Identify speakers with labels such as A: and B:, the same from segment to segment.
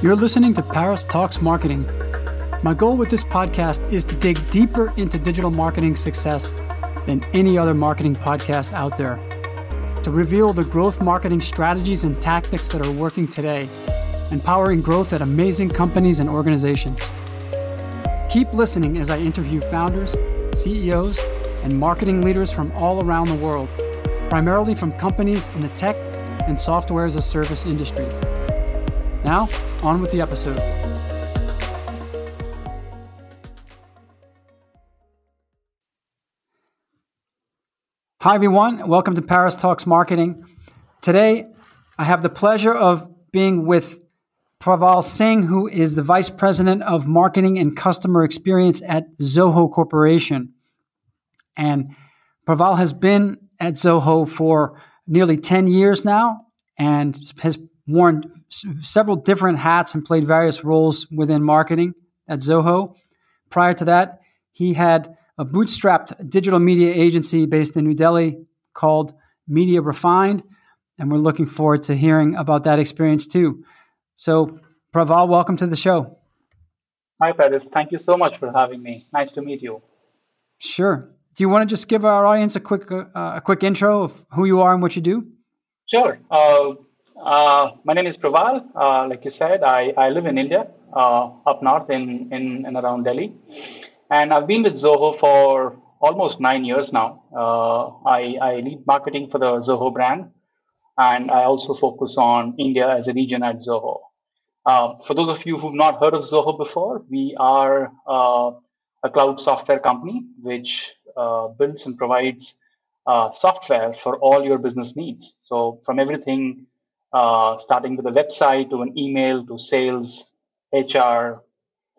A: You're listening to Paris Talks Marketing. My goal with this podcast is to dig deeper into digital marketing success than any other marketing podcast out there, to reveal the growth marketing strategies and tactics that are working today, empowering growth at amazing companies and organizations. Keep listening as I interview founders, CEOs, and marketing leaders from all around the world, primarily from companies in the tech and software as a service industries. Now, on with the episode. Hi, everyone. Welcome to Paris Talks Marketing. Today, I have the pleasure of being with Praval Singh, who is the Vice President of Marketing and Customer Experience at Zoho Corporation. And Praval has been at Zoho for nearly 10 years now and has worn several different hats and played various roles within marketing at Zoho. Prior to that, he had a bootstrapped digital media agency based in New Delhi called Media Refined, and we're looking forward to hearing about that experience too. So, Praval, welcome to the show.
B: Hi, Paris. Thank you so much for having me. Nice to meet you.
A: Sure. Do you want to just give our audience a quick uh, a quick intro of who you are and what you do?
B: Sure. Uh, uh, my name is Praval. Uh, like you said, I, I live in India, uh, up north in, in around Delhi. And I've been with Zoho for almost nine years now. Uh, I, I lead marketing for the Zoho brand, and I also focus on India as a region at Zoho. Uh, for those of you who've not heard of Zoho before, we are a cloud software company which builds and provides software for all your business needs. So, from everything uh, starting with a website to an email to sales, HR,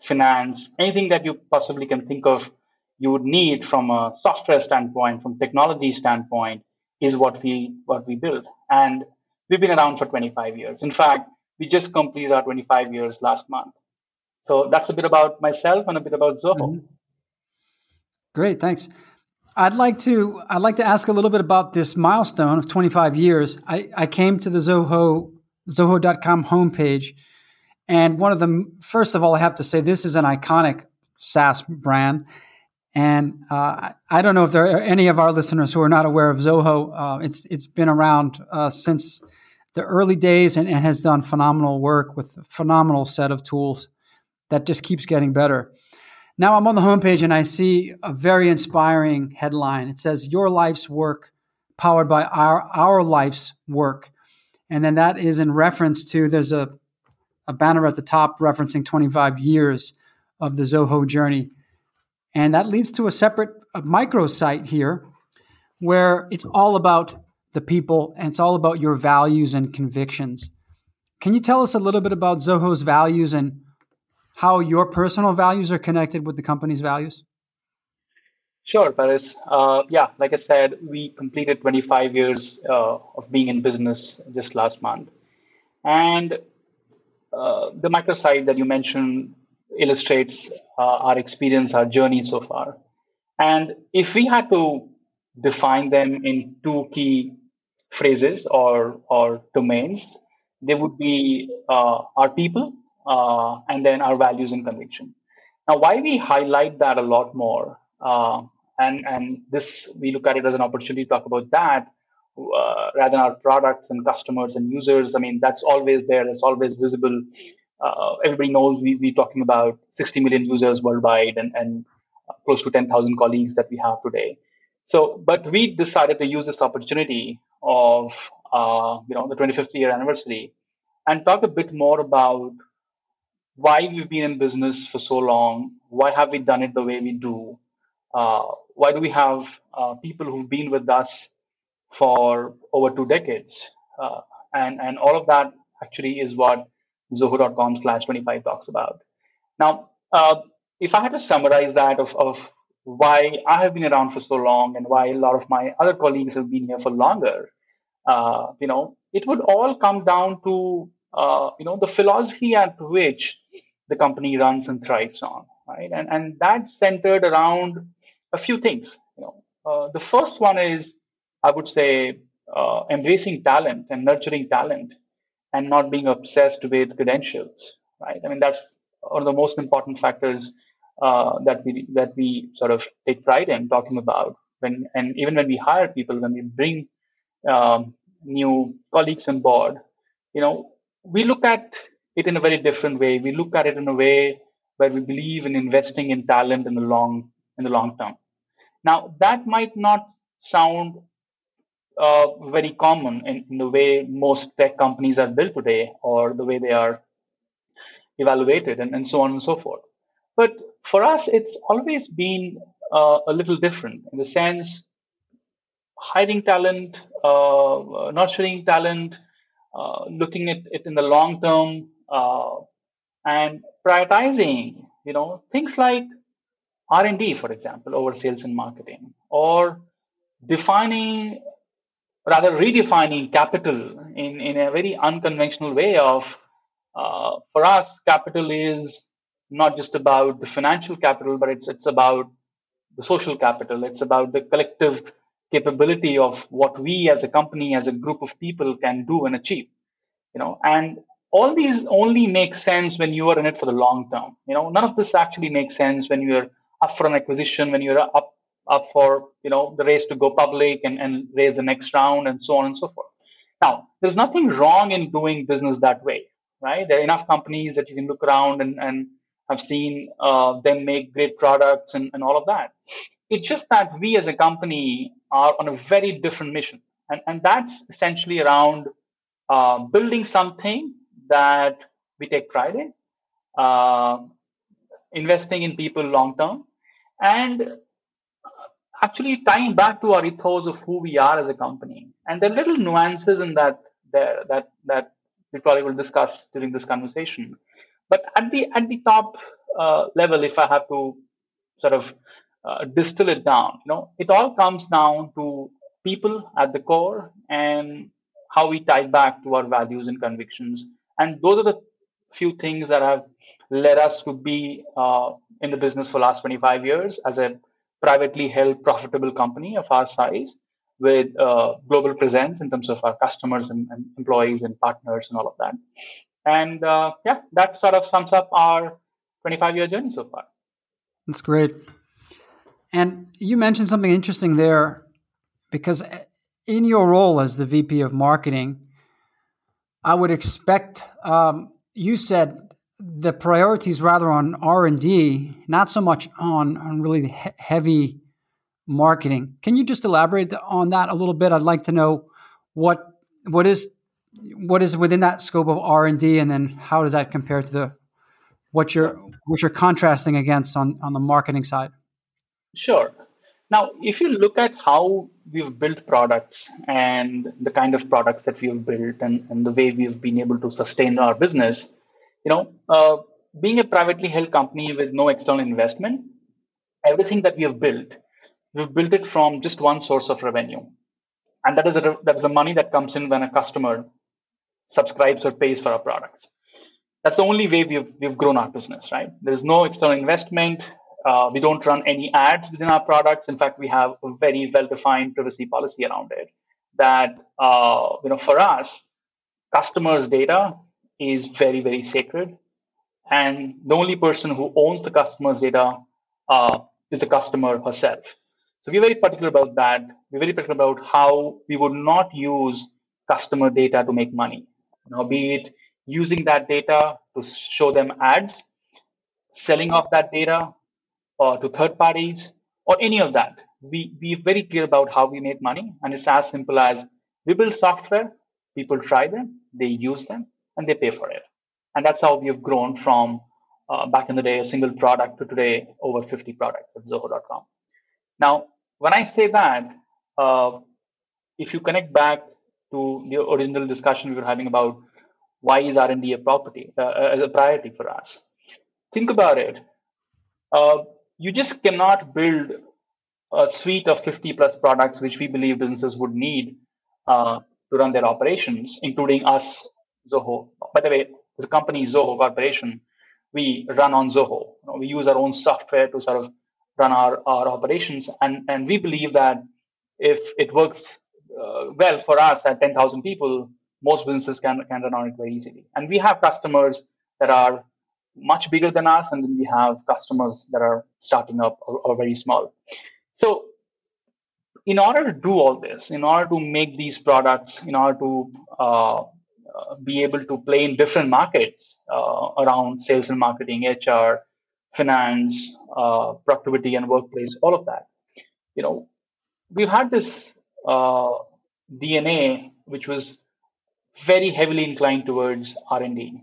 B: finance, anything that you possibly can think of you would need from a software standpoint, from technology standpoint, is what we what we build. And we've been around for 25 years. In fact, we just completed our 25 years last month. So that's a bit about myself and a bit about Zoho. Mm-hmm.
A: Great, thanks. I'd like to I'd like to ask a little bit about this milestone of 25 years. I, I came to the Zoho Zoho.com homepage, and one of the first of all, I have to say this is an iconic SaaS brand. And uh, I don't know if there are any of our listeners who are not aware of Zoho. Uh, it's it's been around uh, since the early days and, and has done phenomenal work with a phenomenal set of tools that just keeps getting better. Now I'm on the homepage and I see a very inspiring headline. It says, Your life's work powered by our, our life's work. And then that is in reference to there's a, a banner at the top referencing 25 years of the Zoho journey. And that leads to a separate a microsite here where it's all about the people and it's all about your values and convictions. Can you tell us a little bit about Zoho's values and how your personal values are connected with the company's values?
B: Sure, Paris. Uh, yeah, like I said, we completed 25 years uh, of being in business just last month. And uh, the microsite that you mentioned illustrates uh, our experience, our journey so far. And if we had to define them in two key phrases or, or domains, they would be uh, our people uh, and then our values and conviction. Now, why we highlight that a lot more, uh, and and this we look at it as an opportunity to talk about that uh, rather than our products and customers and users. I mean, that's always there. It's always visible. Uh, everybody knows we we're talking about 60 million users worldwide and and close to 10,000 colleagues that we have today. So, but we decided to use this opportunity of uh, you know the 25th year anniversary and talk a bit more about why we've been in business for so long, why have we done it the way we do, uh, why do we have uh, people who've been with us for over two decades, uh, and and all of that actually is what Zoho.com slash 25 talks about. Now, uh, if I had to summarize that of, of why I have been around for so long and why a lot of my other colleagues have been here for longer, uh, you know, it would all come down to uh, you know the philosophy at which the company runs and thrives on right? And and that's centered around a few things you know. Uh, the first one is i would say uh, embracing talent and nurturing talent and not being obsessed with credentials right? I mean, that's one of the most important factors uh, that we that we sort of take pride in talking about when and even when we hire people, when we bring um, new colleagues on board, you know, we look at it in a very different way. We look at it in a way where we believe in investing in talent in the long in the long term. Now that might not sound uh, very common in, in, the way most tech companies are built today or the way they are evaluated and, and so on and so forth. But for us, it's always been uh, a little different in the sense hiring talent, uh, nurturing talent, uh, looking at it in the long term, uh, and prioritizing, you know, things like R&D, for example, over sales and marketing, or defining, rather redefining capital in, in a very unconventional way of, uh, for us, capital is not just about the financial capital, but it's, it's about the social capital. It's about the collective capability of what we as a company, as a group of people can do and achieve. You know, and all these only make sense when you are in it for the long term. You know, none of this actually makes sense when you're up for an acquisition, when you're up up for you know the race to go public and, and raise the next round and so on and so forth. Now, there's nothing wrong in doing business that way, right? There are enough companies that you can look around and, and have seen uh, them make great products and, and all of that. It's just that we as a company are on a very different mission. And, and that's essentially around uh, building something that we take pride in, uh, investing in people long term, and actually tying back to our ethos of who we are as a company. And there are little nuances in that there that that we probably will discuss during this conversation. But at the at the top uh, level, if I have to sort of uh, distill it down, you know, it all comes down to people at the core and how we tie back to our values and convictions. And those are the few things that have led us to be uh, in the business for last 25 years as a privately held profitable company of our size with uh, global presence in terms of our customers and, and, employees and partners and all of that. And uh, yeah, that sort of sums up our 25 year journey so far.
A: That's great. And you mentioned something interesting there because in your role as the VP of marketing, I would expect um, you said the priorities rather on R and D, not so much on on really he- heavy marketing. Can you just elaborate on that a little bit? I'd like to know what what is what is within that scope of R and D, and then how does that compare to the what you're what you're contrasting against on on the marketing side?
B: Sure. Now, if you look at how we've built products and the kind of products that we've built and, and the way we've been able to sustain our business, you know, uh, being a privately held company with no external investment, everything that we have built, we've built it from just one source of revenue, and that is a, that is the money that comes in when a customer subscribes or pays for our products. That's the only way we've we've grown our business, right? There's no external investment. Uh, we don't run any ads within our products. In fact, we have a very well-defined privacy policy around it. That uh, you know, for us, customers' data is very, very sacred, and the only person who owns the customer's data uh, is the customer herself. So we're very particular about that. We're very particular about how we would not use customer data to make money. You know, be it using that data to show them ads, selling off that data uh, to third parties, or any of that. We be very clear about how we make money, and it's as simple as we build software, people try them, they use them, and they pay for it. And that's how we've grown from uh, back in the day a single product to today over 50 products at Zoho.com. Now, when I say that, uh, if you connect back to the original discussion we were having about why is R&D a property uh, a priority for us, think about it. You just cannot build a suite of 50 plus products which we believe businesses would need uh, to run their operations, including us, Zoho. By the way, the company, Zoho Corporation, we run on Zoho. You know, we use our own software to sort of run our, our operations. And, and we believe that if it works uh, well for us at 10,000 people, most businesses can, can run on it very easily. And we have customers that are much bigger than us, and then we have customers that are starting up or, or very small. So, in order to do all this, in order to make these products, in order to uh, uh, be able to play in different markets uh, around sales and marketing, HR, finance, uh, productivity, and workplace, all of that. You know, we've had this uh, DNA which was very heavily inclined towards R&D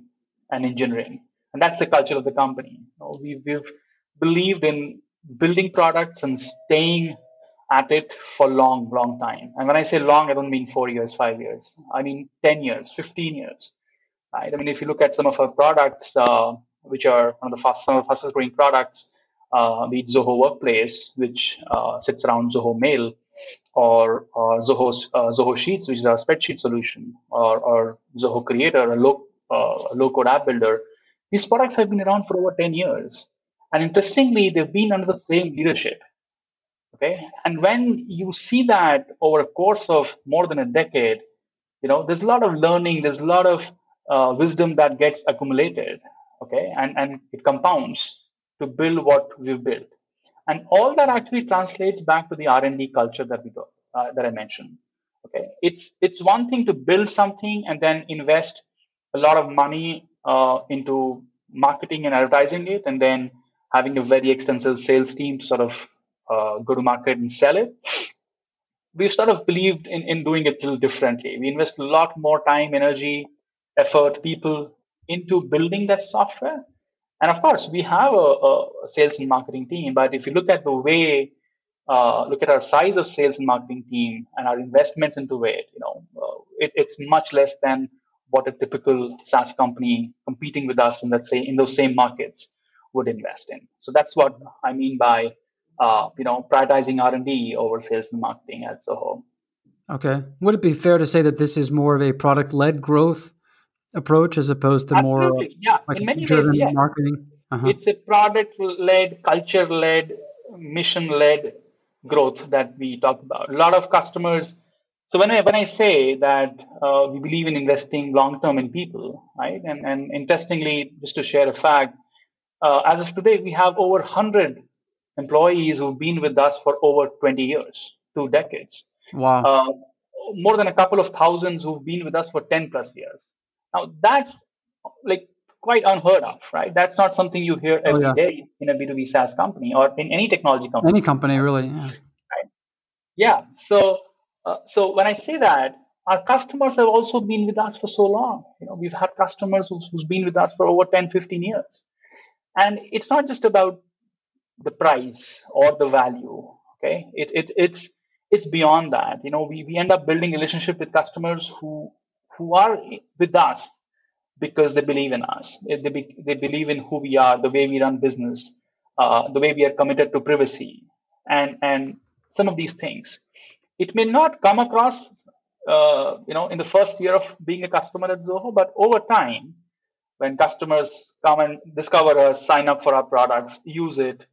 B: and engineering, and that's the culture of the company. You know, we've, we've believed in building products and staying at it for long, long time. And when I say long, I don't mean four years, five years. I mean 10 years, 15 years. Right? I mean, if you look at some of our products, uh, which are one of the fast, some of the fastest growing products, uh, be it Zoho Workplace, which uh, sits around Zoho Mail, or uh, Zoho, uh, Zoho Sheets, which is our spreadsheet solution, or, or Zoho Creator, a low, uh, low code app builder. These products have been around for over 10 years. And interestingly, they've been under the same leadership. Okay. And when you see that over a course of more than a decade, you know, there's a lot of learning, there's a lot of uh, wisdom that gets accumulated. Okay. And, and it compounds to build what we've built. And all that actually translates back to the R&D culture that we got, uh, that I mentioned. Okay. It's, it's one thing to build something and then invest a lot of money uh, into marketing and advertising it and then having a very extensive sales team to sort of uh, go to market and sell it. We've sort of believed in, in doing it a little differently. We invest a lot more time, energy, effort, people into building that software. And of course, we have a, a sales and marketing team, but if you look at the way, uh, look at our size of sales and marketing team and our investments into it, you know, uh, it, it's much less than what a typical SaaS company competing with us in that say in those same markets would invest in. So that's what I mean by uh, you know, prioritizing R and D over sales and marketing at Zoho.
A: Okay, would it be fair to say that this is more of a product-led growth approach as opposed to
B: Absolutely.
A: more
B: yeah, like in many driven ways, yeah.
A: marketing?
B: Uh-huh. It's a product-led, culture-led, mission-led growth that we talk about. A lot of customers. So when I when I say that uh, we believe in investing long term in people, right? And and interestingly, just to share a fact, uh, as of today, we have over hundred employees who've been with us for over 20 years, two decades.
A: Wow.
B: Uh, more than a couple of thousands who've been with us for 10 plus years. Now, that's like quite unheard of, right? That's not something you hear every oh, yeah. day in a B2B SaaS company or in any technology company.
A: Any company, really. Yeah.
B: Right? Yeah. So, uh, so when I say that, our customers have also been with us for so long. You know, we've had customers who's, who's been with us for over 10, 15 years. And it's not just about the price or the value. Okay, it, it it's it's beyond that. You know, we, we end up building relationship with customers who who are with us because they believe in us. They, be, they believe in who we are, the way we run business, uh, the way we are committed to privacy, and and some of these things. It may not come across, uh, you know, in the first year of being a customer at Zoho, but over time, when customers come and discover us, sign up for our products, use it,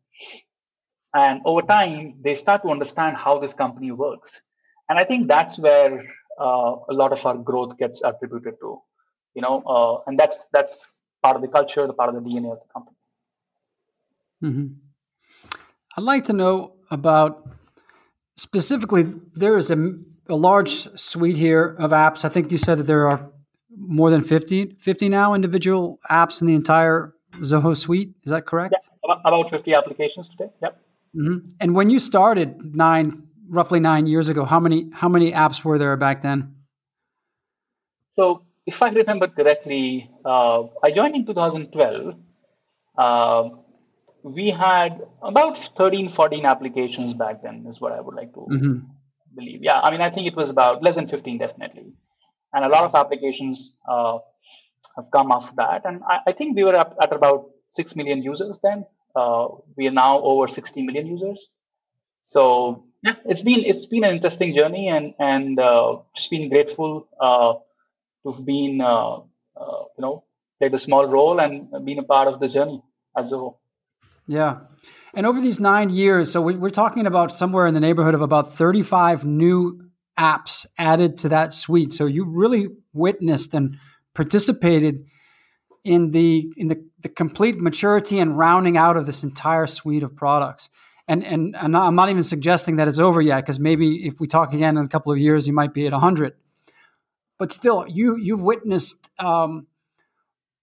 B: and over time, they start to understand how this company works. And I think that's where uh, a lot of our growth gets attributed to, you know, uh, and that's that's part of the culture, the part of the DNA of the company.
A: Mm-hmm. I'd like to know about specifically. There is a, a large suite here of apps. I think you said that there are more than 50, 50 now individual apps in the entire Zoho suite. Is that correct?
B: Yeah, about 50 applications today. Yep.
A: Mm-hmm. And when you started nine, roughly nine years ago, how many how many apps were there back then?
B: So, if I remember correctly, uh, I joined in 2012. Uh, we had about 13, 14 applications back then, is what I would like to mm-hmm. believe. Yeah, I mean, I think it was about less than 15, definitely. And a lot of applications uh, have come off that. And I, I think we were up at about 6 million users then. Uh, we are now over 60 million users. So yeah, it's been it's been an interesting journey and and uh, just been grateful uh, to have been uh, uh, you know played a small role and been a part of the journey as well.
A: Yeah. And over these nine years, so we're talking about somewhere in the neighborhood of about 35 new apps added to that suite. So you really witnessed and participated in the in the, the complete maturity and rounding out of this entire suite of products. And and, I'm not even suggesting that it's over yet because maybe if we talk again in a couple of years, you might be at 100. But still, you you've witnessed um,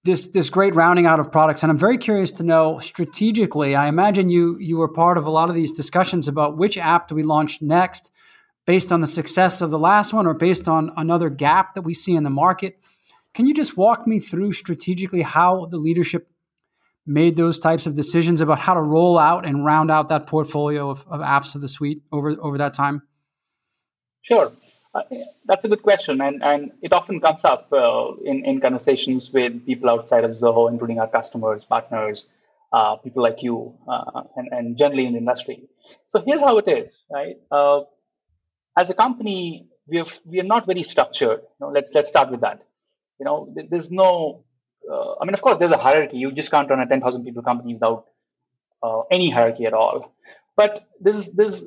A: this this great rounding out of products, and I'm very curious to know strategically. I imagine you you were part of a lot of these discussions about which app do we launch next, based on the success of the last one, or based on another gap that we see in the market. Can you just walk me through strategically how the leadership made those types of decisions about how to roll out and round out that portfolio of, of apps of the suite over over that time?
B: Sure. Uh, that's a good question, and, and it often comes up uh, in, in conversations with people outside of Zoho, including our customers, partners, uh, people like you, uh, and, and generally in the industry. So here's how it is, right? Uh, as a company, we have we are not very structured. You know, let's let's start with that. You know, there's no. I mean, of course, there's a hierarchy. You just can't run a 10,000 people company without any hierarchy at all. But this is this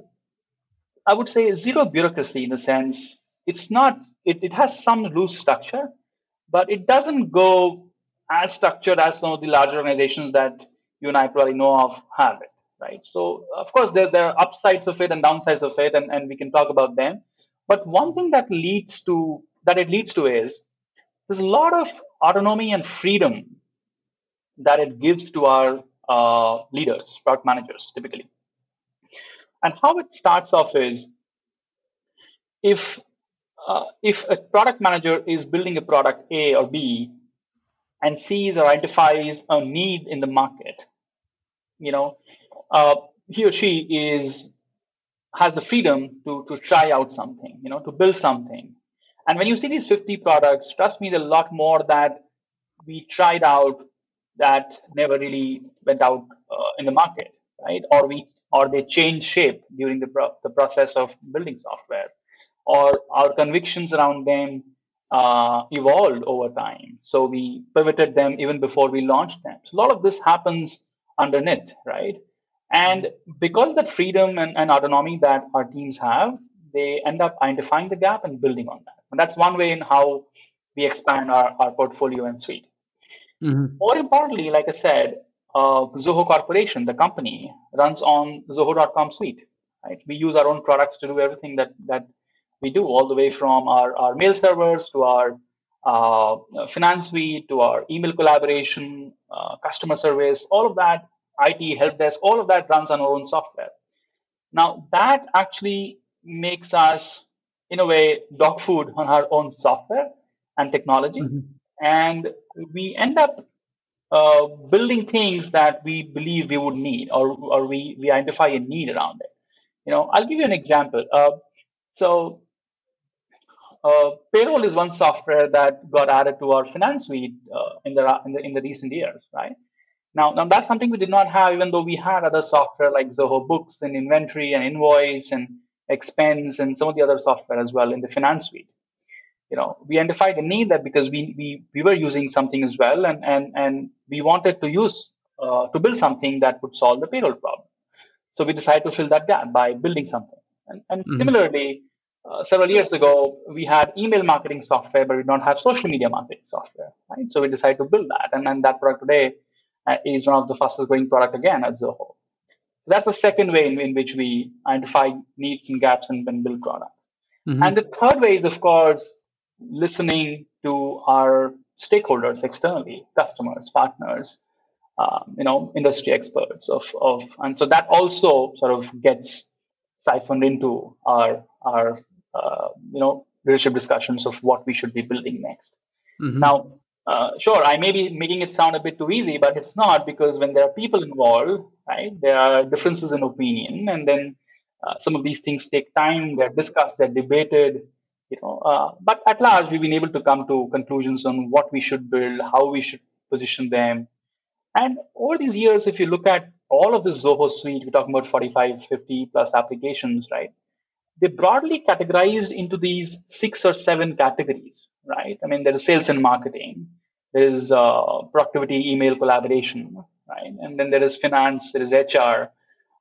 B: I would say zero bureaucracy in the sense it's not it, it has some loose structure, but it doesn't go as structured as some of the larger organizations that you and I probably know of have it, right? So of course there, there are upsides of it and downsides of it, and, and we can talk about them. But one thing that leads to that it leads to is there's a lot of autonomy and freedom that it gives to our uh, leaders, product managers, typically. And how it starts off is if uh, if a product manager is building a product A or B and sees or identifies a need in the market, you know, uh, he or she is has the freedom to to try out something, you know, to build something. And when you see these 50 products, trust me, there's a lot more that we tried out that never really went out uh, in the market, right? Or we or they change shape during the, pro- the process of building software, or our convictions around them uh, evolved over time. So we pivoted them even before we launched them. So a lot of this happens underneath, right? And because of that freedom and, and autonomy that our teams have, they end up identifying the gap and building on that. And that's one way in how we expand our, our portfolio and suite. Mm-hmm. More importantly, like I said, uh, Zoho Corporation, the company, runs on Zoho.com suite. Right? We use our own products to do everything that that we do, all the way from our, our mail servers to our uh, finance suite to our email collaboration, uh, customer service, all of that, IT help desk, all of that runs on our own software. Now that actually makes us, in a way, dog food on our own software and technology, mm-hmm. and we end up uh, building things that we believe we would need or, or we, we identify a need around it. You know, I'll give you an example. Uh, so uh, payroll is one software that got added to our finance suite uh, in, the, in, the, in the recent years, right? Now, now that's something we did not have, even though we had other software like Zoho Books and Inventory and Invoice and Expense and some of the other software as well in the finance suite you know we identified the need that because we we, we were using something as well and and and we wanted to use uh, to build something that would solve the payroll problem. So we decided to fill that gap by building something. And, and mm-hmm. similarly uh, several years ago we had email marketing software but we don't have social media marketing software right? So we decided to build that. And then that product today uh, is one of the fastest growing product again at zoho so that's the second way in, in which we identify needs and gaps and, and build products mm-hmm. and the third way is of course listening to our stakeholders externally, customers, partners, um, you know, industry experts of, of, and so that also sort of gets siphoned into our, our, uh, you know, leadership discussions of what we should be building next. Mm-hmm. Now, uh, sure, I may be making it sound a bit too easy, but it's not because when there are people involved, right, there are differences in opinion, and then uh, some of these things take time. They're discussed, they're debated, you know uh, but at large we've been able to come to conclusions on what we should build how we should position them. And over these years if you look at all of this zoho suite we're talking about 45 50 plus applications right? They're broadly categorized into these six or seven categories right? I mean there's sales and marketing there's uh, productivity email collaboration right? And then there is finance there is hr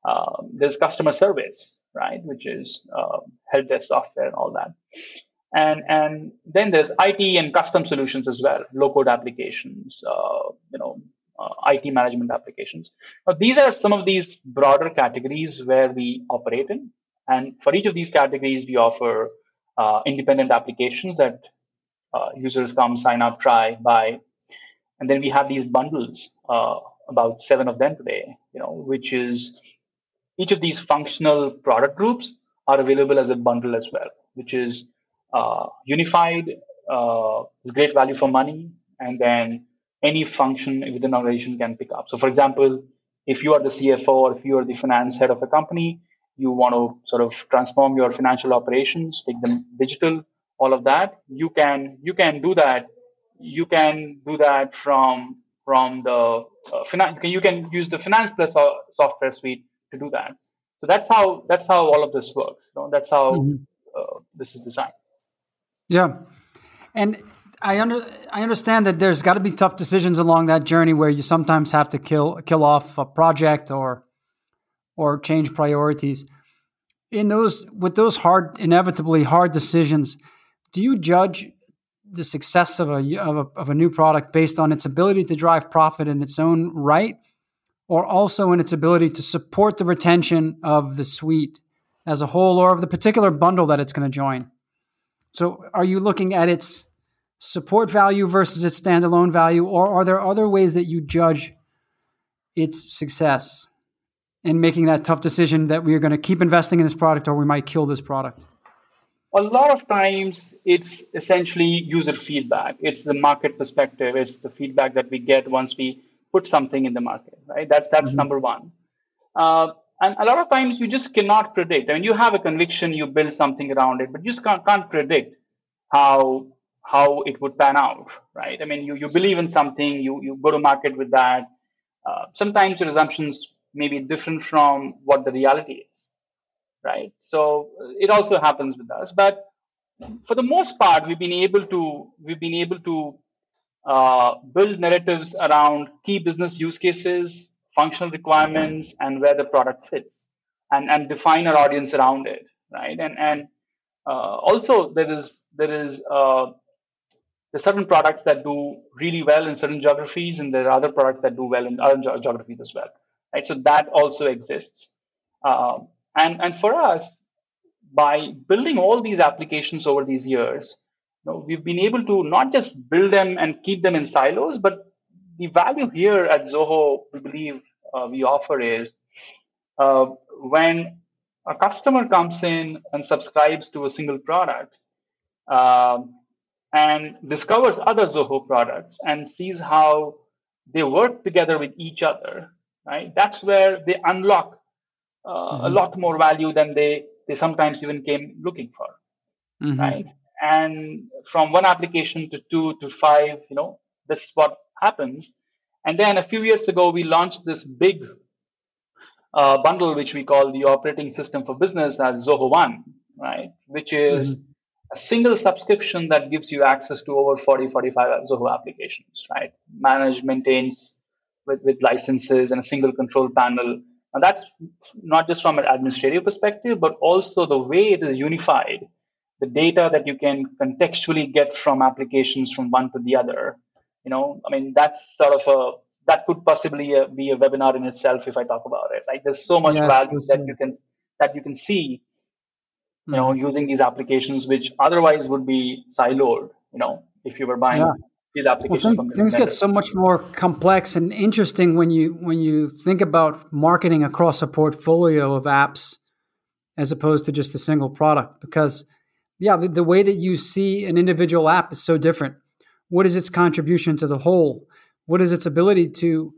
B: uh, there's customer service right? Which is uh, help desk software and all that. and and then there's IT and custom solutions as well, low code applications, uh, you know, uh, IT management applications. Now, these are some of these broader categories where we operate in, and for each of these categories, we offer uh, independent applications that uh, users come, sign up, try, buy, and then we have these bundles, uh, about seven of them today. You know, which is each of these functional product groups are available as a bundle as well, which is uh, unified uh, is great value for money, and then any function within an organization can pick up. So, for example, if you are the CFO or if you are the finance head of a company, you want to sort of transform your financial operations, make them digital, all of that. You can you can do that. You can do that from from the uh, finance. You can use the Finance Plus software suite to do that. So that's how that's how all of this works. You know, that's how mm-hmm. uh, this is designed.
A: Yeah. And I under I understand that there's got to be tough decisions along that journey where you sometimes have to kill kill off a project or or change priorities. In those with those hard inevitably hard decisions, do you judge the success of a of a, of a new product based on its ability to drive profit in its own right or also in its ability to support the retention of the suite as a whole or of the particular bundle that it's going to join? So are you looking at its support value versus its standalone value, or are there other ways that you judge its success in making that tough decision that we are going to keep investing in this product or we might kill this product?
B: A lot of times it's essentially user feedback. It's the market perspective. It's the feedback that we get once we put something in the market, right? That's, that's mm-hmm. number one. Uh, and a lot of times you just cannot predict. I mean, you have a conviction, you build something around it, but you just can't, can't predict how how it would pan out, right? I mean, you, you believe in something, you, you go to market with that. Uh, sometimes your assumptions may be different from what the reality is, right? So it also happens with us. But for the most part, we've been able to we've been able to uh, build narratives around key business use cases, functional requirements and where the product sits and, and define our audience around it right? And and uh, also there is there is uh, there's certain products that do really well in certain geographies and there are other products that do well in other geographies as well right? So that also exists. Uh, and and for us by building all these applications over these years you know, we've been able to not just build them and keep them in silos but the value here at Zoho, we believe uh, we offer is uh, when a customer comes in and subscribes to a single product um, and discovers other Zoho products and sees how they work together with each other, right? That's where they unlock uh, mm-hmm. a lot more value than they they sometimes even came looking for, mm-hmm. right? And from one application to two to five, you know, this is what happens. And then a few years ago, we launched this big uh, bundle, which we call the operating system for business as Zoho One, right? Which is mm-hmm. a single subscription that gives you access to over 40, 45 Zoho applications, right? Manage, maintains with, with licenses and a single control panel. And that's not just from an administrative perspective, but also the way it is unified, the data that you can contextually get from applications from one to the other you know i mean that's sort of a that could possibly uh, be a webinar in itself if i talk about it like there's so much yes, value that you can that you can see you know mm-hmm. using these applications which otherwise would be siloed you know if you were buying yeah. these applications
A: well, things, things get so much more complex and interesting when you when you think about marketing across a portfolio of apps as opposed to just a single product because yeah the, the way that you see an individual app is so different what is its contribution to the whole? What is its ability to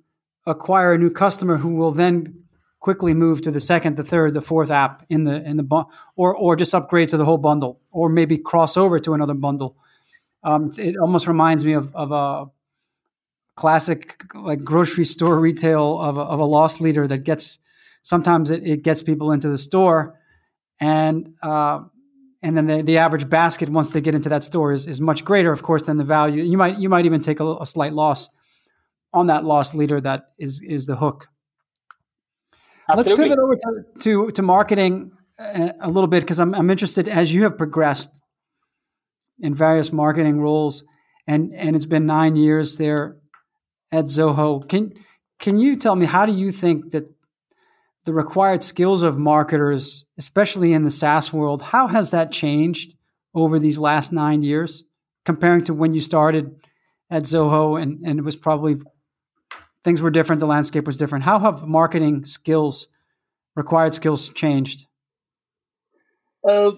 A: acquire a new customer who will then quickly move to the second, the third, the fourth app in the in the bu- or or just upgrade to the whole bundle, or maybe cross over to another bundle. Um, it almost reminds me of, of a classic like grocery store retail of a, of a loss leader that gets sometimes it, it gets people into the store and uh, and then the, the average basket once they get into that store is, is much greater, of course, than the value. You might you might even take a, a slight loss on that loss leader that is is the hook. Absolutely. Let's pivot over to to, to marketing a, uh, a little bit because I'm I'm interested as you have progressed in various marketing roles, and and it's been nine years there at Zoho. Can can you tell me how do you think that the required skills of marketers, especially in the SaaS world, how has that changed over these last nine years, comparing to when you started at Zoho and, and it was probably things were different, the landscape was different. How have marketing skills, required skills, changed?
B: Uh,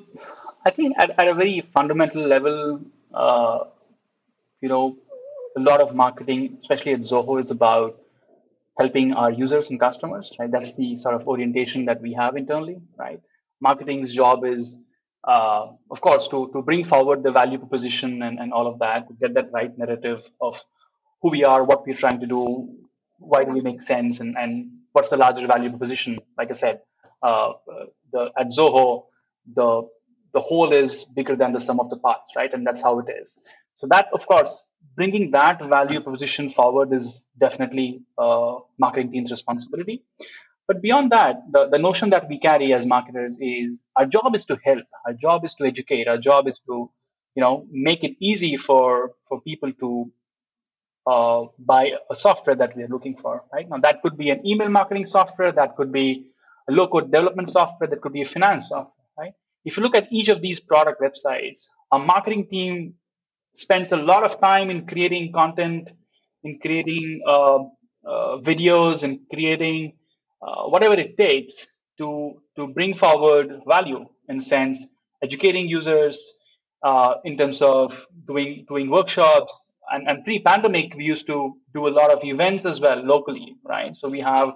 B: I think at, at a very fundamental level, uh, you know, a lot of marketing, especially at Zoho, is about helping our users and customers, right? That's the sort of orientation that we have internally, right? Marketing's job is, uh, of course, to, to bring forward the value proposition and, and all of that, to get that right narrative of who we are, what we're trying to do, why do we make sense, and, and what's the larger value proposition. Like I said, uh, the at Zoho, the the whole is bigger than the sum of the parts, right? And that's how it is. So that, of course, bringing that value proposition forward is definitely uh, marketing team's responsibility. But beyond that, the, the notion that we carry as marketers is our job is to help, our job is to educate, our job is to, you know, make it easy for for people to uh, buy a software that we are looking for. Right now, that could be an email marketing software, that could be a low-code development software, that could be a finance software. Right? If you look at each of these product websites, our marketing team spends a lot of time in creating content, in creating uh, uh, videos, and creating uh, whatever it takes to to bring forward value in sense educating users uh, in terms of doing doing workshops and, and pre-pandemic we used to do a lot of events as well locally right? So we have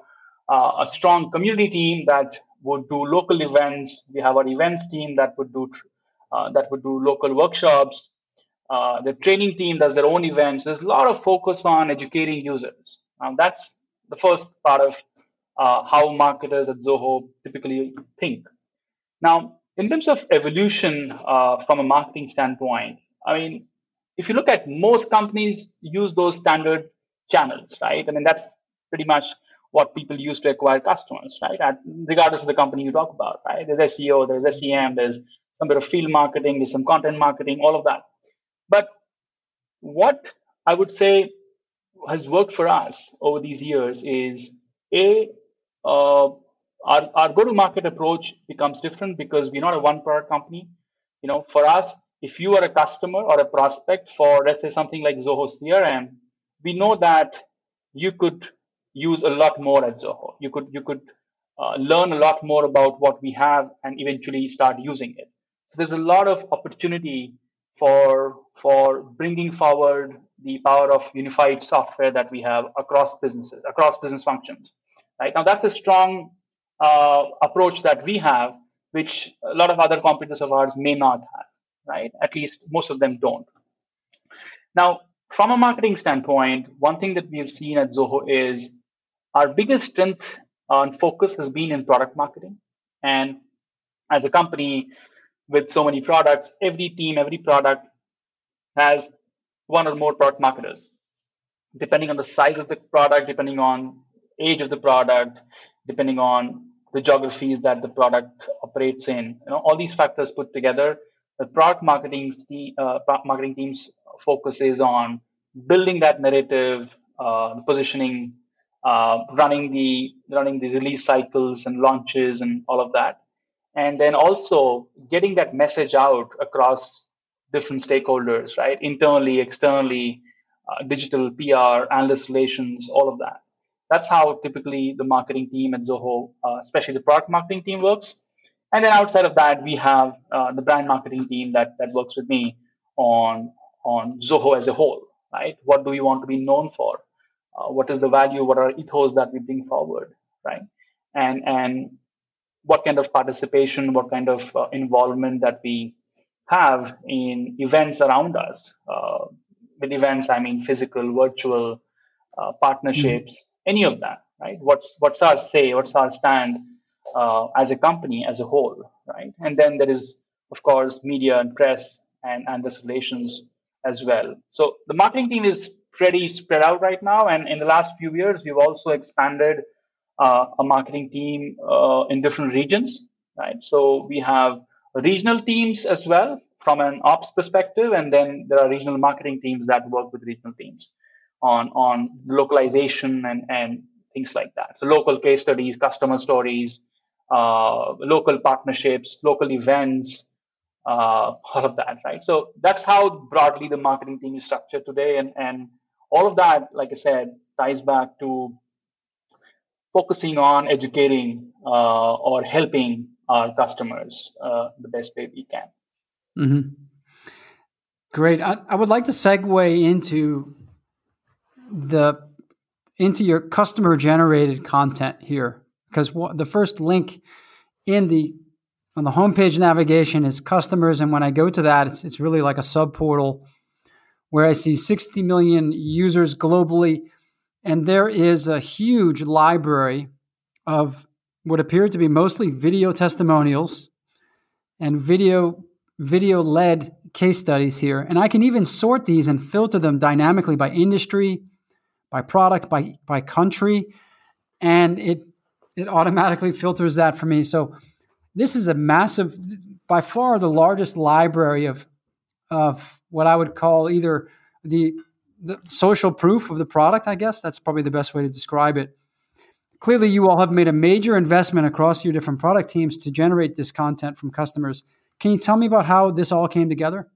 B: uh, a strong community team that would do local events. We have our events team that would do uh, that would do local workshops uh, the training team does their own events. There's a lot of focus on educating users. Um, that's the first part of uh, how marketers at Zoho typically think. Now, in terms of evolution uh, from a marketing standpoint, I mean, if you look at most companies use those standard channels, right? I mean, that's pretty much what people use to acquire customers, right? At, regardless of the company you talk about, right? There's SEO, there's SEM, there's some bit of field marketing, there's some content marketing, all of that. But what I would say has worked for us over these years is a uh, our, our go-to-market approach becomes different because we're not a one-product company. You know, for us, if you are a customer or a prospect for let's say something like Zoho CRM, we know that you could use a lot more at Zoho. You could you could uh, learn a lot more about what we have and eventually start using it. So there's a lot of opportunity for for bringing forward the power of unified software that we have across businesses, across business functions. Right now, that's a strong uh, approach that we have, which a lot of other competitors of ours may not have. Right? At least most of them don't. Now, from a marketing standpoint, one thing that we have seen at Zoho is our biggest strength and focus has been in product marketing. And as a company, with so many products, every team, every product has one or more product marketers. Depending on the size of the product, depending on age of the product, depending on the geographies that the product operates in, you know, all these factors put together, the product marketing team, uh, marketing team's focus is on building that narrative, uh, positioning, uh, running the running the release cycles and launches and all of that and then also getting that message out across different stakeholders right? Internally externally uh, digital pr analyst relations all of that. That's how typically the marketing team at zoho uh, especially the product marketing team works. And then outside of that we have uh, the brand marketing team that that works with me on on zoho as a whole right? What do we want to be known for? Uh, what is the value? What are ethos that we bring forward right? And and what kind of participation, what kind of uh, involvement that we have in events around us. Uh, with events, I mean physical, virtual, uh, partnerships, mm-hmm. any of that, right? What's what's our say? What's our stand uh, as a company as a whole, right? And then there is, of course, media and press and and the relations as well. So the marketing team is pretty spread out right now, and in the last few years, we've also expanded a marketing team uh, in different regions, right? So we have regional teams as well from an ops perspective, and then there are regional marketing teams that work with regional teams on on localization and and things like that. So local case studies, customer stories, uh, local partnerships, local events, uh, all of that, right? So that's how broadly the marketing team is structured today, and and all of that, like I said, ties back to focusing on educating uh, or helping our customers uh, the best way we can.
A: Mm-hmm. Great. I, I would like to segue into the into your customer generated content here because the first link in the on the homepage navigation is customers and when i go to that it's, it's really like a sub portal where i see 60 million users globally and there is a huge library of what appear to be mostly video testimonials and video video led case studies here. And I can even sort these and filter them dynamically by industry, by product, by by country, and it it automatically filters that for me. So this is a massive, by far the largest library of of what I would call either the the social proof of the product, I guess. That's probably the best way to describe it. Clearly, you all have made a major investment across your different product teams to generate this content from customers. Can you tell me about how this all came together?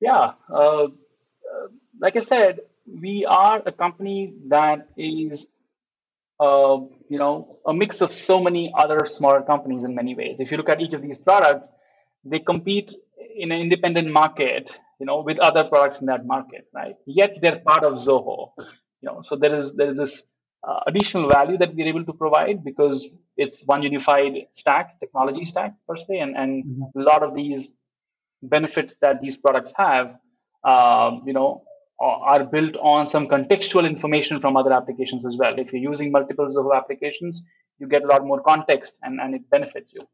B: Yeah. Uh, like I said, we are a company that is, uh, you know, a mix of so many other smaller companies in many ways. If you look at each of these products, they compete in an independent market you know, with other products in that market, right? Yet they're part of Zoho, you know. So there is there is this uh, additional value that we're able to provide because it's one unified stack, technology stack per se, and and mm-hmm. a lot of these benefits that these products have, um, you know, are built on some contextual information from other applications as well. If you're using multiple Zoho applications, you get a lot more context and, and it benefits you.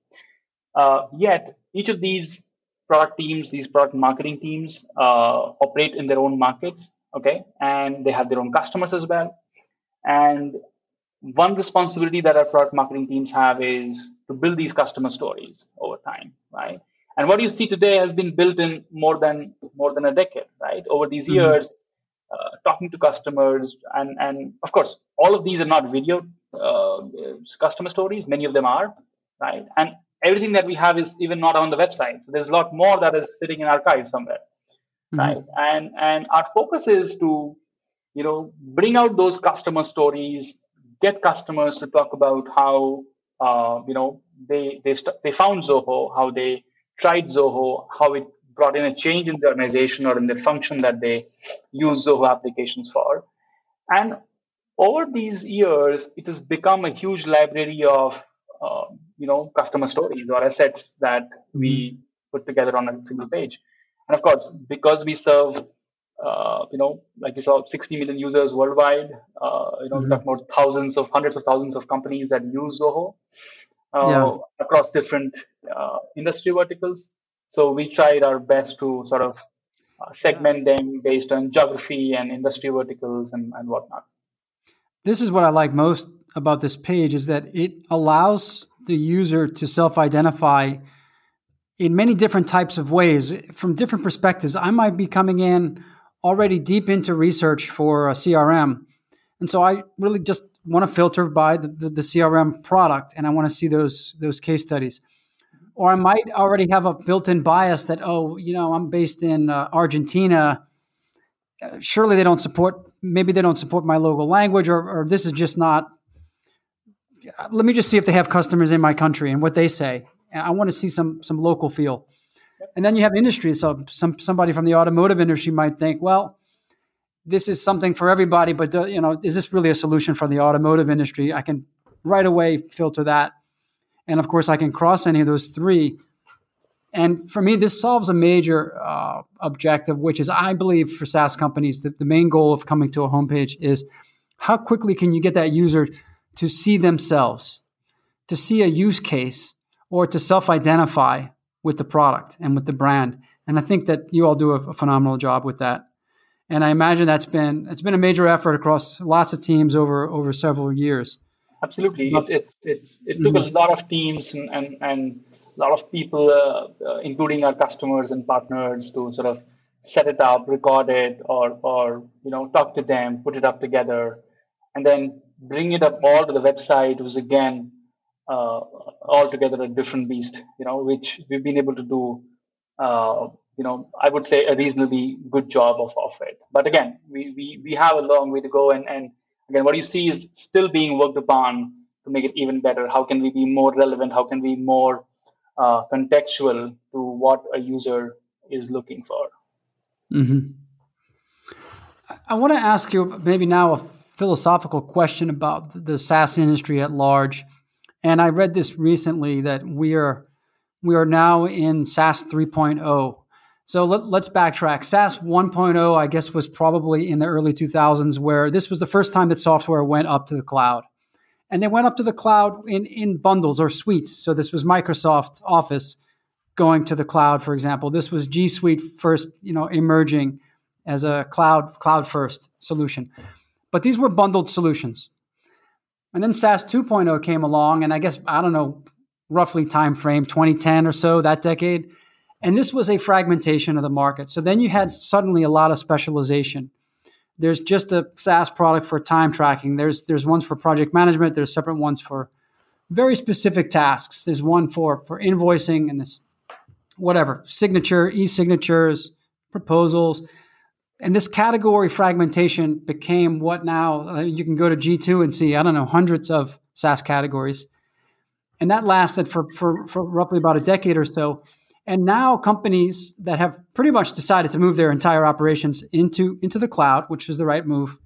B: Uh, yet each of these product teams, these product marketing teams uh, operate in their own markets, okay, and they have their own customers as well. And one responsibility that our product marketing teams have is to build these customer stories over time, right? And what you see today has been built in more than more than a decade, right? Over these mm-hmm. years, uh, talking to customers, and and of course, all of these are not video uh, customer stories. Many of them are, right? And everything that we have is even not on the website. So there's a lot more that is sitting in archive somewhere, mm-hmm. right? And and our focus is to, you know, bring out those customer stories, get customers to talk about how, uh, you know, they they st- they found Zoho, how they tried Zoho, how it brought in a change in the organization or in the function that they use Zoho applications for, and over these years, it has become a huge library of uh, you know customer stories or assets that we mm-hmm. put together on a single page and of course because we serve uh, you know like you saw 60 million users worldwide uh, you know mm-hmm. we talk about thousands of hundreds of thousands of companies that use zoho uh, yeah. across different uh, industry verticals so we tried our best to sort of uh, segment them based on geography and industry verticals and, and whatnot
A: this is what i like most about this page is that it allows the user to self identify in many different types of ways from different perspectives. I might be coming in already deep into research for a CRM. And so I really just want to filter by the, the, the CRM product and I want to see those those case studies. Or I might already have a built-in bias that oh, you know, I'm based in uh, Argentina. surely they don't support maybe they don't support my local language or, or this is just not let me just see if they have customers in my country and what they say. And I want to see some some local feel. And then you have industry. So some somebody from the automotive industry might think, well, this is something for everybody, but the, you know, is this really a solution for the automotive industry? I can right away filter that, and of course, I can cross any of those three. And for me, this solves a major uh, objective, which is, I believe, for SaaS companies, the, the main goal of coming to a homepage is how quickly can you get that user to see themselves, to see a use case, or to self identify with the product and with the brand. And I think that you all do a, a, phenomenal job with that. And I imagine that's been it's been a major effort across lots of teams over over several years.
B: Absolutely, it, it's it's it took mm-hmm. a lot of teams and and, and a lot of people, uh, uh, including our customers and partners, to sort of set it up, record it, or or you know talk to them, put it up together, and then bring it up all to the website was again uh, altogether a different beast. You know, which we've been able to do. Uh, you know, I would say a reasonably good job of, of it. But again, we, we we have a long way to go, and and again, what you see is still being worked upon to make it even better. How can we be more relevant? How can we be more uh, contextual to what a user is looking for?
A: Mm-hmm. I want to ask you maybe now philosophical question about the SaaS industry at large. And I read this recently that we are we are now in SaaS 3.0. So let, us backtrack. SaaS 1.0, I guess, was probably in the early 2000s, where this was the first time that software went up to the cloud. And they went up to the cloud in, in bundles or suites. So this was Microsoft Office going to the cloud, for example. This was G Suite first, you know, emerging as a cloud cloud first solution. But these were bundled solutions. And then SaaS 2.0 came along, and I guess I don't know, roughly time frame 2010 or so that decade. And this was a fragmentation of the market. So then you had suddenly a lot of specialization. There's just a SaaS product for time tracking. There's there's ones for project management. There's separate ones for very specific tasks. There's one for for invoicing and this whatever signature, e-signatures, proposals. And this category fragmentation became what now uh, you can go to G2 and see, I don't know, hundreds of SaaS categories. And that lasted for, for, for roughly about a decade or so. And now companies that have pretty much decided to move their entire operations into, into the cloud, which is the right move,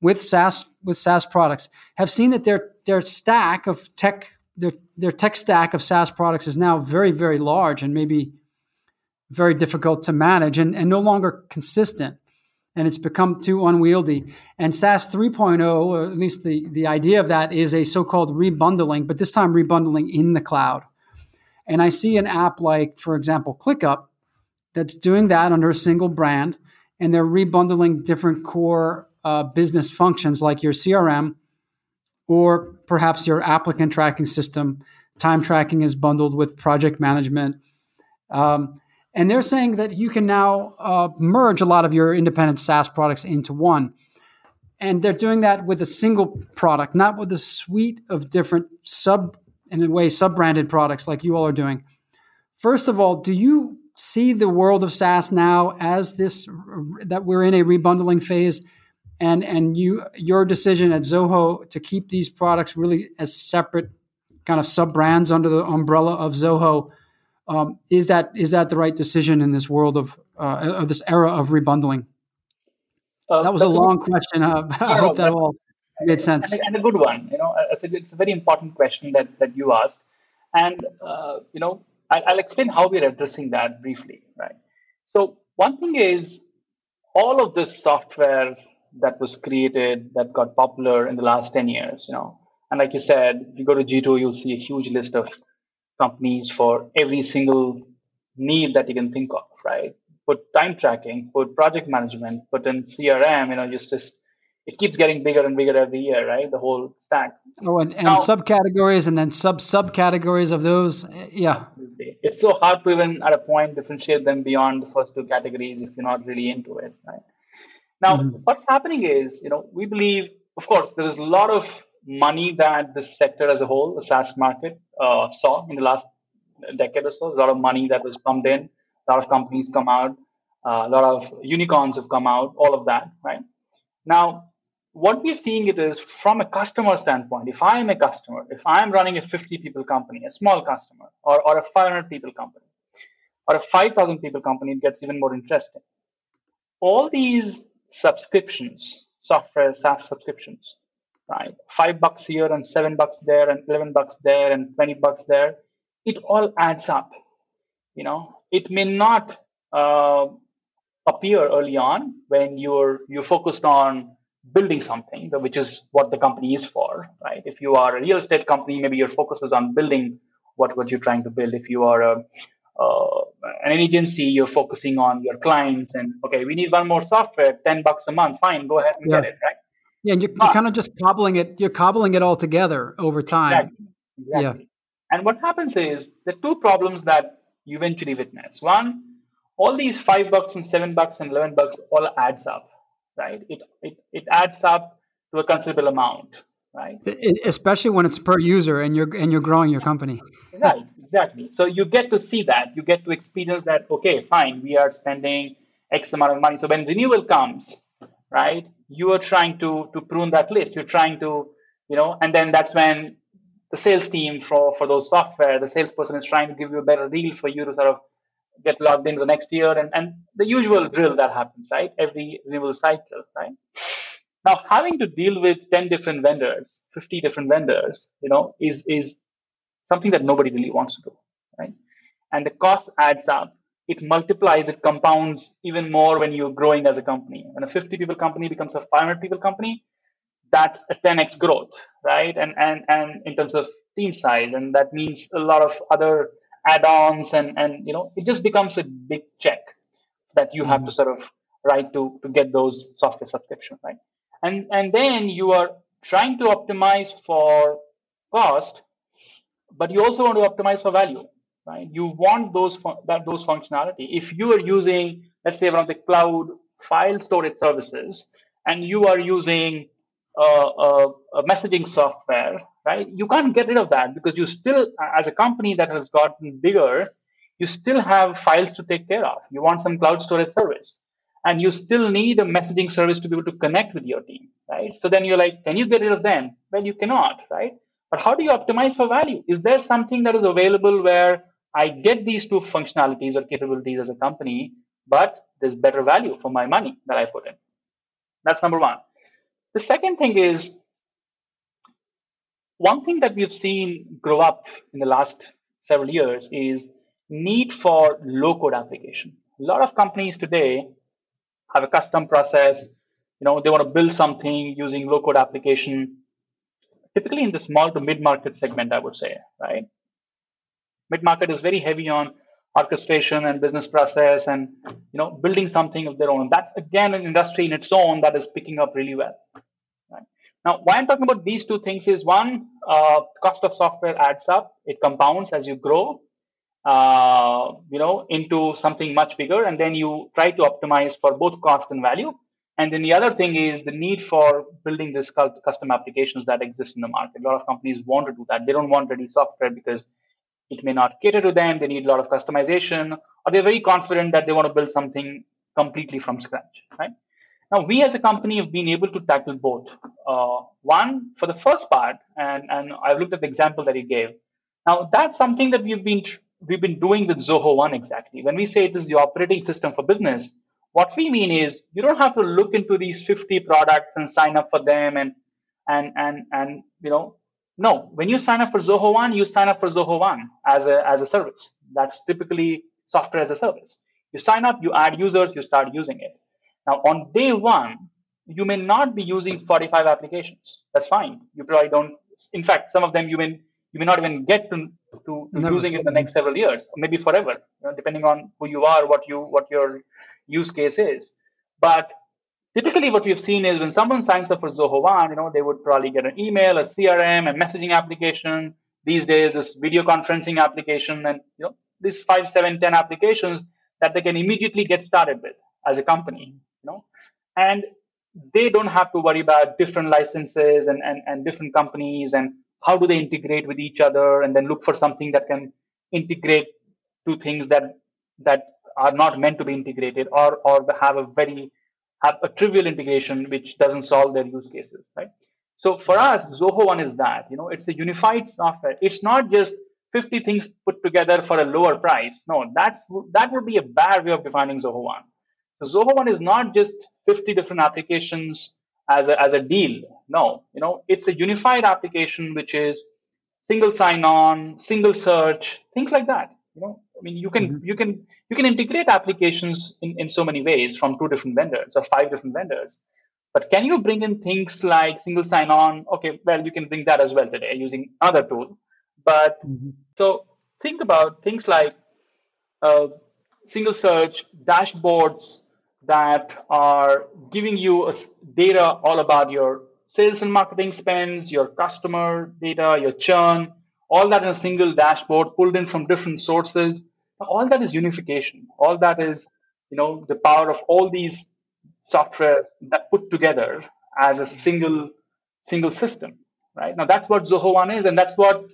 A: with SaaS with SaaS products, have seen that their their stack of tech their their tech stack of SaaS products is now very very large and maybe very difficult to manage and, and no longer consistent and it's become too unwieldy and SaaS 3.0 or at least the the idea of that is a so-called rebundling but this time rebundling in the cloud and I see an app like for example ClickUp that's doing that under a single brand and they're rebundling different core uh, business functions like your CRM or perhaps your applicant tracking system. Time tracking is bundled with project management. Um, and they're saying that you can now uh, merge a lot of your independent SaaS products into one. And they're doing that with a single product, not with a suite of different sub, in a way, sub branded products like you all are doing. First of all, do you see the world of SaaS now as this, that we're in a rebundling phase? and and you your decision at Zoho to keep these products really as separate kind of sub brands under the umbrella of Zoho um, is that is that the right decision in this world of uh, of this era of rebundling? Uh, that was a long a question. Uh, I hope that all made sense
B: and, and, a good one. You know, it's a, it's a very important question that that you asked, and uh, you know, I, I'll explain how we're addressing that briefly. Right. So one thing is all of this software that was created that got popular in the last 10 years you know and like you said if you go to g2 you'll see a huge list of companies for every single need that you can think of right? Put time tracking put project management put in crm you know just just it keeps getting bigger and bigger every year right? The whole stack.
A: Oh and, and now, subcategories and then sub subcategories of those yeah.
B: It's so hard to even at a point differentiate them beyond the first two categories if you're not really into it right? Now, mm-hmm. what's happening is, you know, we believe, of course, there is a lot of money that the sector as a whole, the SaaS market, uh, saw in the last decade or so. A lot of money that was pumped in. A lot of companies come out. Uh, a lot of unicorns have come out. All of that, right? Now, what we're seeing it is from a customer standpoint. If I am a customer, if I'm running a 50 people company, a small customer, or, or a 500 people company, or a 5,000 people company, it gets even more interesting. All these subscriptions, software SaaS subscriptions, right? Five bucks here and seven bucks there and 11 bucks there and 20 bucks there. It all adds up. You know, it may not uh, appear early on when you're you're focused on building something, which is what the company is for, right? If you are a real estate company, maybe your focus is on building what what you're trying to build. If you are a uh, an agency, you're focusing on your clients and okay, we need one more software, 10 bucks a month. Fine, go ahead and yeah. get it, right?
A: Yeah, and you're, you're kind of just cobbling it, you're cobbling it all together over time.
B: Exactly. exactly. Yeah. And what happens is the two problems that you eventually witness. One, all these five bucks and seven bucks and eleven bucks all adds up, right? It it, it adds up to a considerable amount, right?
A: Especially when it's per user and you're and you're growing your company.
B: right, exactly. So you get to see that, you get to experience that. Okay, fine, we are spending X amount of money. So when renewal comes, right, you are trying to to prune that list. You're trying to, you know, and then that's when the sales team for for those software, the salesperson is trying to give you a better deal for you to sort of get logged in the next year and, and the usual drill that happens, right? Every renewal cycle, right? Now, having to deal with 10 different vendors, 50 different vendors, you know, is, is something that nobody really wants to do, right? And the cost adds up. It multiplies, it compounds even more when you're growing as a company. When a 50 people company becomes a 500 people company, that's a 10x growth, right? And, and, and in terms of team size, and that means a lot of other add-ons and and you know it just becomes a big check that you have mm-hmm. to sort of write to to get those software subscription right and and then you are trying to optimize for cost but you also want to optimize for value right you want those that those functionality if you are using let's say one of the cloud file storage services and you are using a, a, a messaging software right? You can't get rid of that because you still, as a company that has gotten bigger, you still have files to take care of. You want some cloud storage service. And you still need a messaging service to be able to connect with your team, right? So then you're like, can you get rid of them? Well, you cannot, right? But how do you optimize for value? Is there something that is available where I get these two functionalities or capabilities as a company, but there's better value for my money that I put in? That's number one. The second thing is one thing that we've seen grow up in the last several years is need for low code application. A lot of companies today have a custom process. You know, they want to build something using low code application, typically in the small to mid market segment, I would say, right? Mid market is very heavy on orchestration and business process and you know building something of their own. That's again an industry in its own that is picking up really well. Now, why I'm talking about these two things is one, uh, cost of software adds up; it compounds as you grow, uh, you know, into something much bigger, and then you try to optimize for both cost and value. And then the other thing is the need for building this custom applications that exist in the market. A lot of companies want to do that. They don't want ready software because it may not cater to them. They need a lot of customization, or they're very confident that they want to build something completely from scratch, right? Now, we as a company have been able to tackle both. Uh, one, for the first part, and, and I've looked at the example that you gave. Now, that's something that we've been we've been doing with Zoho One exactly. When we say it is the operating system for business, what we mean is you don't have to look into these 50 products and sign up for them and and and and you know no when you sign up for zoho one you sign up for zoho one as a as a service that's typically software as a service you sign up you add users you start using it now, on day one, you may not be using 45 applications. That's fine. You probably don't. In fact, some of them you may you may not even get to to, using it in the next several years, maybe forever, you know, depending on who you are, what you what your use case is. But typically, what we've seen is when someone signs up for Zoho One, you know, they would probably get an email, a CRM, a messaging application. These days, this video conferencing application, and you know, these five, seven, ten applications that they can immediately get started with as a company you know and they don't have to worry about different licenses and, and, and different companies and how do they integrate with each other and then look for something that can integrate to things that that are not meant to be integrated or or have a very have a trivial integration which doesn't solve their use cases right so for us zoho one is that you know it's a unified software it's not just 50 things put together for a lower price no that's that would be a bad way of defining zoho one so Zoho One is not just 50 different applications as a, as a deal. No, you know, it's a unified application which is single sign-on, single search, things like that. You know, I mean, you can mm-hmm. you can you can integrate applications in, in so many ways from two different vendors or five different vendors. But can you bring in things like single sign-on? Okay, well, you can bring that as well today using other tool. But mm-hmm. so think about things like uh, single search, dashboards, that are giving you a, data all about your sales and marketing spends, your customer data, your churn, all that in a single dashboard pulled in from different sources. All that is unification. All that is, you know, the power of all these software that put together as a single single system, right? Now that's what Zoho One is, and that's what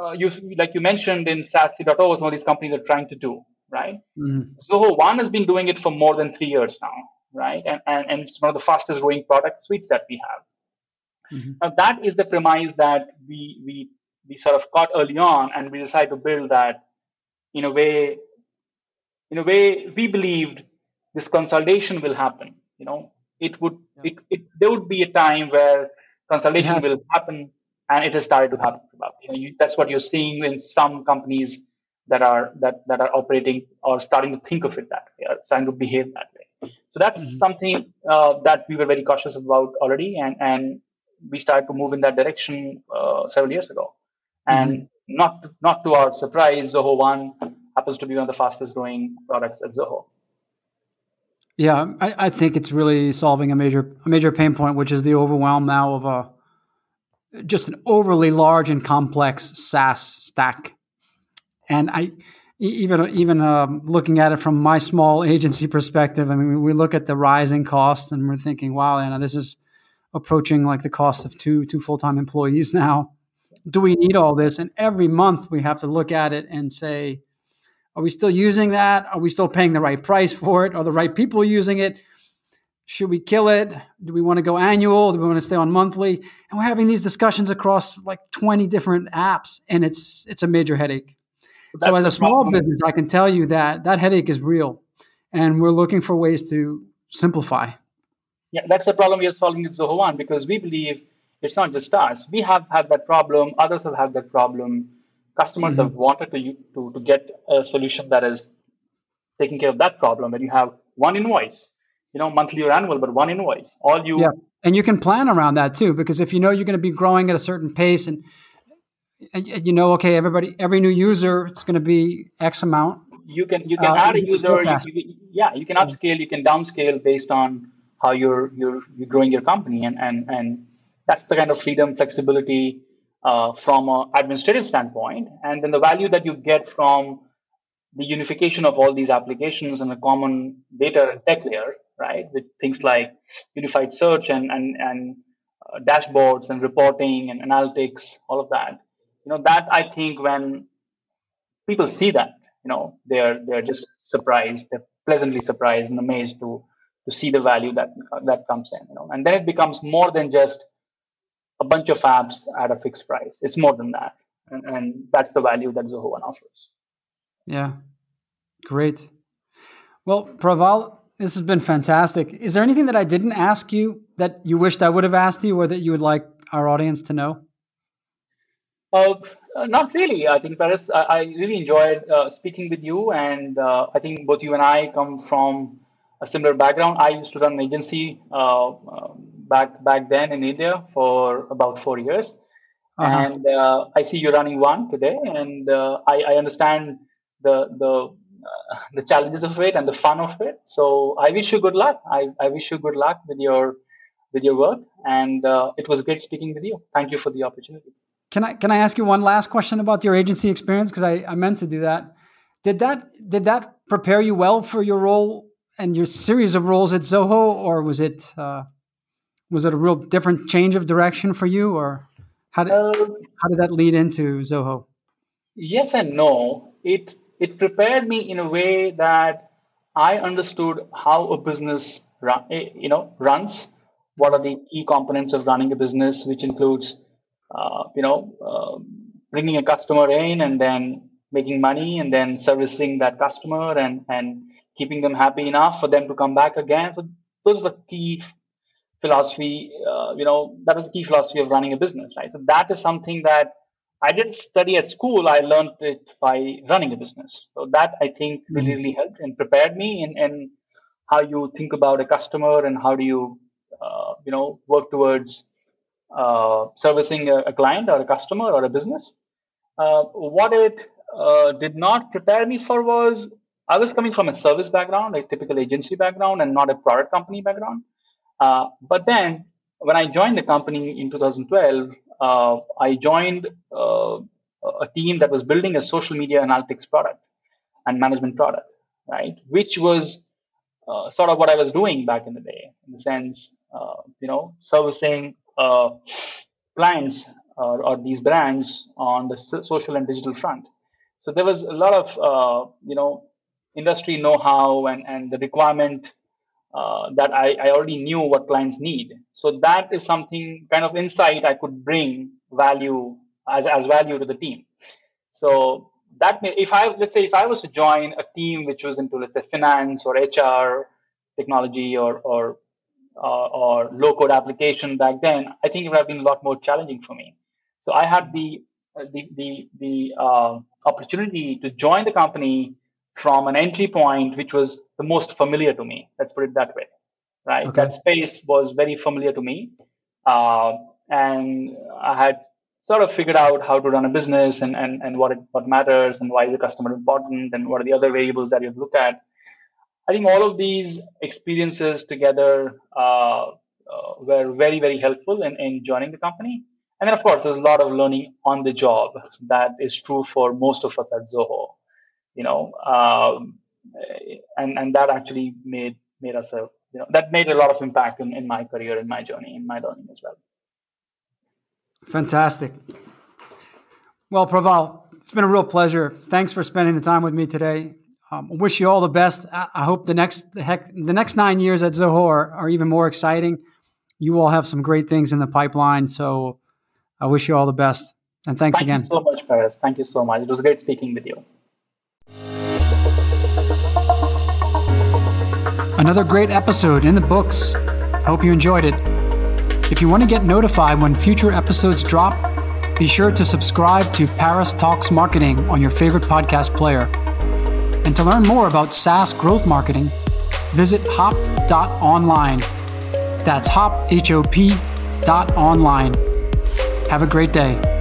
B: uh, you like you mentioned in SaaS 3.0, some of these companies are trying to do, right? Mm-hmm. Zoho One has been doing it for more than three years now, right? And, and, and it's one of the fastest growing product suites that we have. Mm-hmm. Now that is the premise that we we we sort of caught early on, and we decided to build that in a way. In a way, we believed this consolidation will happen. You know, it would yeah. it, it there would be a time where consolidation will happen and it has started to happen. You know, you, that's what you're seeing in some companies that are that that are operating or starting to think of it that way, or starting to behave that way. So that's mm-hmm. something uh, that we were very cautious about already, and and we started to move in that direction uh, several years ago. And mm-hmm. Not not to our surprise, Zoho One happens to be one of the fastest growing products at Zoho.
A: Yeah, I, I think it's really solving a major a major pain point, which is the overwhelm now of a just an overly large and complex SaaS stack. And I even even um, looking at it from my small agency perspective, I mean, we look at the rising costs and we're thinking, wow, Anna, this is approaching like the cost of two two full time employees now. Do we need all this? And every month we have to look at it and say, are we still using that? Are we still paying the right price for it? Are the right people using it? should we kill it? Do we want to go annual? Do we want to stay on monthly? And we're having these discussions across like 20 different apps, and it's it's a major headache. so as a small problem. business, I can tell you that that headache is real, and we're looking for ways to simplify.
B: Yeah, that's the problem we are solving with Zoho One because we believe it's not just us. We have had that problem. Others have had that problem. Customers mm-hmm. have wanted to, to to get a solution that is taking care of that problem. And you have one invoice you know monthly or annual but one invoice all you
A: yeah and you can plan around that too because if you know you're going to be growing at a certain pace and, and, and you know okay everybody every new user it's going to be x amount
B: you can you can uh, add a user you, you, yeah you can upscale you can downscale based on how you're you're, you're growing your company and and and that's the kind of freedom flexibility uh, from an administrative standpoint and then the value that you get from the unification of all these applications and a common data and tech layer right? With things like unified search and and and uh, dashboards and reporting and analytics, all of that. You know, that I think when people see that, you know, they're they're just surprised, they're pleasantly surprised and amazed to to see the value that that comes in. You know, and then it becomes more than just a bunch of apps at a fixed price. It's more than that, and, and that's the value that Zoho One offers.
A: Yeah, great. Well, Praval, this has been fantastic. Is there anything that I didn't ask you that you wished I would have asked you or that you would like our audience to know?
B: Uh, not really. I think, Paris, I, I really enjoyed uh, speaking with you. And uh, I think both you and I come from a similar background. I used to run an agency uh, um, back back then in India for about four years. Uh-huh. And uh, I see you running one today. And uh, I, I understand the, the the challenges of it and the fun of it. So I wish you good luck. I, I wish you good luck with your with your work, and uh, it was great speaking with you. Thank you for the opportunity.
A: Can I can I ask you one last question about your agency experience? Because I, I meant to do that. Did that did that prepare you well for your role and your series of roles at Zoho, or was it uh, was it a real different change of direction for you, or how did uh, how did that lead into Zoho?
B: Yes and no. It it prepared me in a way that I understood how a business run, eh, you know runs. What are the key components of running a business, which includes uh, you know uh, bringing a customer in and then making money and then servicing that customer and and keeping them happy enough for them to come back again. So those are the key philosophy. Uh, you know that is the key philosophy of running a business, right? So that is something that I didn't study at school. I learned it by running a business. So that I think mm-hmm. really, really helped and prepared me in, in how you think about a customer and how do you, uh, you know, work towards uh, servicing a, a, client or a customer or a business. Uh, what it uh, did not prepare me for was I was coming from a service background, a typical agency background, and not a product company background. Uh, but then when I joined the company in 2012, uh, I joined uh, a team that was building a social media analytics product and management product, right? Which was uh, sort of what I was doing back in the day, in the sense, uh, you know, servicing uh, clients or, these brands on the social and digital front. So there was a lot of, you know, industry know-how and, and the requirement uh, that I, I already knew what clients need. So that is something kind of insight I could bring value as, as value to the team. So that may, if I let's say if I was to join a team which was into let's say finance or HR technology or or uh, or low code application back then, I think it would have been a lot more challenging for me. So I had the the the, the uh, opportunity to join the company from an entry point which was the most familiar to me. Let's put it that way, right? Okay. That space was very familiar to me, uh, and I had sort of figured out how to run a business and and, and what it, what matters and why is the customer important and what are the other variables that you look at. I think all of these experiences together uh, uh, were very very helpful in, in joining the company. And then of course there's a lot of learning on the job that is true for most of us at Zoho. You know, um, and and that actually made made us a you know that made a lot of impact in, in my career, in my journey, in my learning as well.
A: Fantastic. Well, Praval, it's been a real pleasure. Thanks for spending the time with me today. Um, I wish you all the best. I, hope the next the heck the next nine years at Zoho are, even more exciting. You all have some great things in the pipeline. So I wish you all the best. And thanks
B: Thank
A: again.
B: Thank you so much, Paris. Thank you so much. It was great speaking with you.
A: Another great episode in the books. Hope you enjoyed it. If you want to get notified when future episodes drop, be sure to subscribe to Paris Talks Marketing on your favorite podcast player. And to learn more about SaaS growth marketing, visit hop.online. That's hop, H O P, dot online. Have a great day.